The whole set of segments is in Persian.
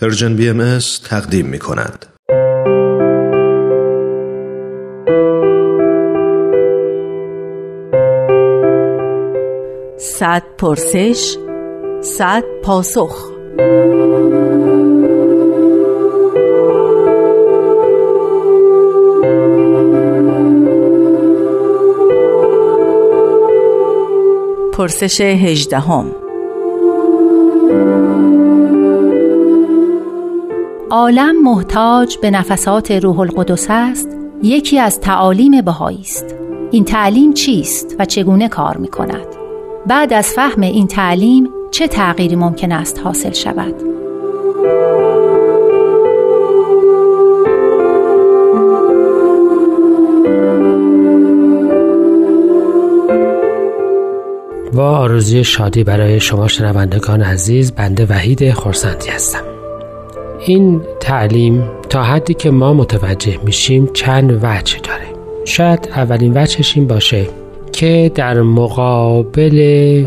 پرژن بی ام تقدیم می کند. صد پرسش صد پاسخ پرسش هجدهم عالم محتاج به نفسات روح القدس است یکی از تعالیم بهایی است. این تعلیم چیست و چگونه کار می کند بعد از فهم این تعلیم چه تغییری ممکن است حاصل شود؟ با آرزوی شادی برای شما شنوندگان عزیز بنده وحید خورسندی هستم. این تعلیم تا حدی که ما متوجه میشیم چند وجه داره. شاید اولین وجهش این باشه که در مقابل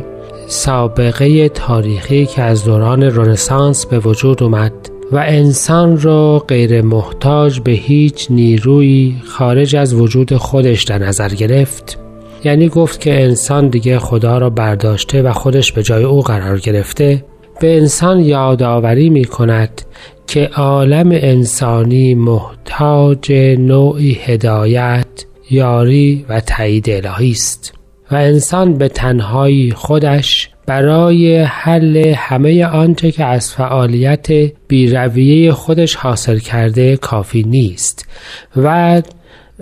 سابقه تاریخی که از دوران رنسانس به وجود اومد و انسان را غیر محتاج به هیچ نیروی خارج از وجود خودش در نظر گرفت. یعنی گفت که انسان دیگه خدا را برداشته و خودش به جای او قرار گرفته. به انسان یادآوری می کند که عالم انسانی محتاج نوعی هدایت یاری و تایید الهی است و انسان به تنهایی خودش برای حل همه آنچه که از فعالیت بیرویه خودش حاصل کرده کافی نیست و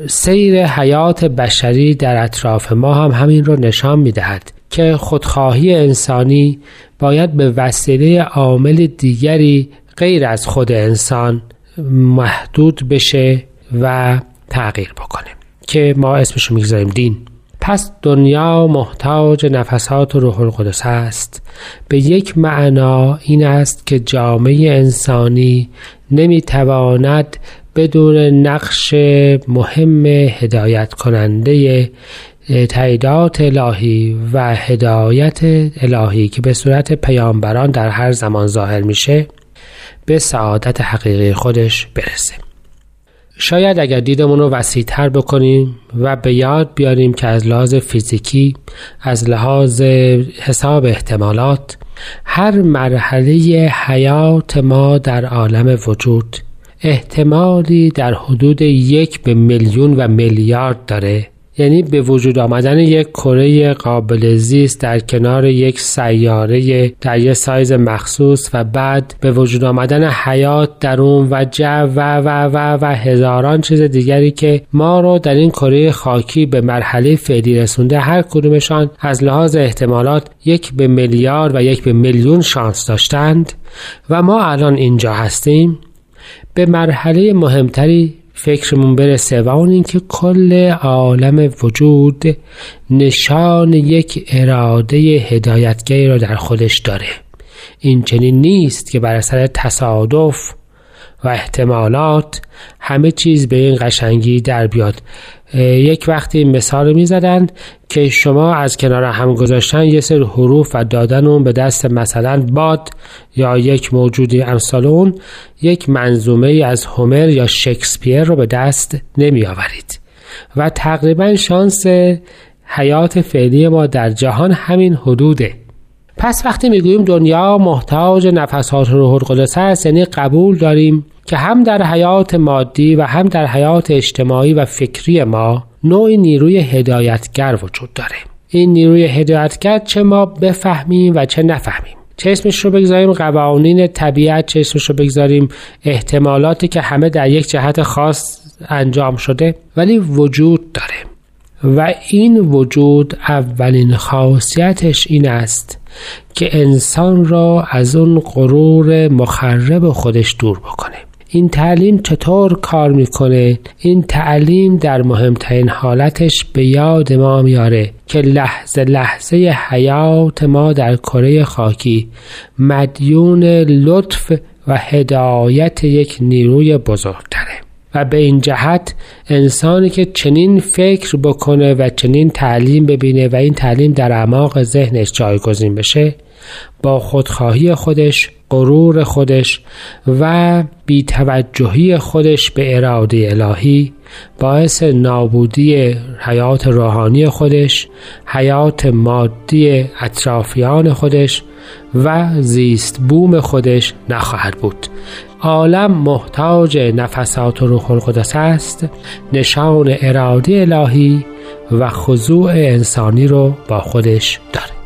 سیر حیات بشری در اطراف ما هم همین رو نشان می دهد که خودخواهی انسانی باید به وسیله عامل دیگری غیر از خود انسان محدود بشه و تغییر بکنه که ما اسمشو می‌گذاریم دین. پس دنیا محتاج نفسات و روح القدس است. به یک معنا این است که جامعه انسانی نمی‌تواند بدون نقش مهم هدایت کننده تعییدات الهی و هدایت الهی که به صورت پیامبران در هر زمان ظاهر میشه به سعادت حقیقی خودش برسه. شاید اگر دیدمون رو وسیعتر بکنیم و به یاد بیاریم که از لحاظ فیزیکی از لحاظ حساب احتمالات هر مرحله حیات ما در عالم وجود احتمالی در حدود یک به میلیون و میلیارد داره. یعنی به وجود آمدن یک کره قابل زیست در کنار یک سیاره در یک سایز مخصوص و بعد به وجود آمدن حیات در اون و جو و و و و هزاران چیز دیگری که ما رو در این کره خاکی به مرحله فعلی رسونده هر کدومشان از لحاظ احتمالات یک به میلیارد و یک به میلیون شانس داشتند و ما الان اینجا هستیم. به مرحله مهمتری فکرمون برسه و اون اینکه کل عالم وجود نشان یک اراده هدایتگری را در خودش داره. این چنین نیست که بر اثر تصادف و احتمالات همه چیز به این قشنگی در بیاد. یک وقتی مثال می زدن که شما از کنار هم گذاشتن یه سر حروف و دادن اون به دست مثلا باد یا یک موجودی امثال اون یک منظومه از هومر یا شکسپیر رو به دست نمی آورید و تقریبا شانس حیات فعلی ما در جهان همین حدوده. پس وقتی می‌گوییم دنیا محتاج نفسات روح القدس است یعنی قبول داریم که هم در حیات مادی و هم در حیات اجتماعی و فکری ما نوعی نیروی هدایتگر وجود داره. این نیروی هدایتگر چه ما بفهمیم و چه نفهمیم. چه اسمش رو بگذاریم؟ قوانین طبیعت چه اسمش رو بگذاریم؟ احتمالاتی که همه در یک جهت خاص انجام شده ولی وجود داره. و این وجود اولین خاصیتش این است که انسان را از اون غرور مخرب خودش دور بکنه. این تعلیم چطور کار می‌کنه؟ این تعلیم در مهمترین حالتش به یاد ما میاره که لحظه لحظه حیات ما در کره خاکی مدیون لطف و هدایت یک نیروی بزرگتره. و به این جهت انسانی که چنین فکر بکنه و چنین تعلیم ببینه و این تعلیم در اعماق ذهنش جایگزین بشه با خودخواهی خودش غرور خودش و بیتوجهی خودش به اراده الهی باعث نابودی حیات روحانی خودش حیات مادی اطرافیان خودش و زیست بوم خودش نخواهد بود. عالم محتاج نفسات روح القدس است نشان اراده الهی و خضوع انسانی رو با خودش داره.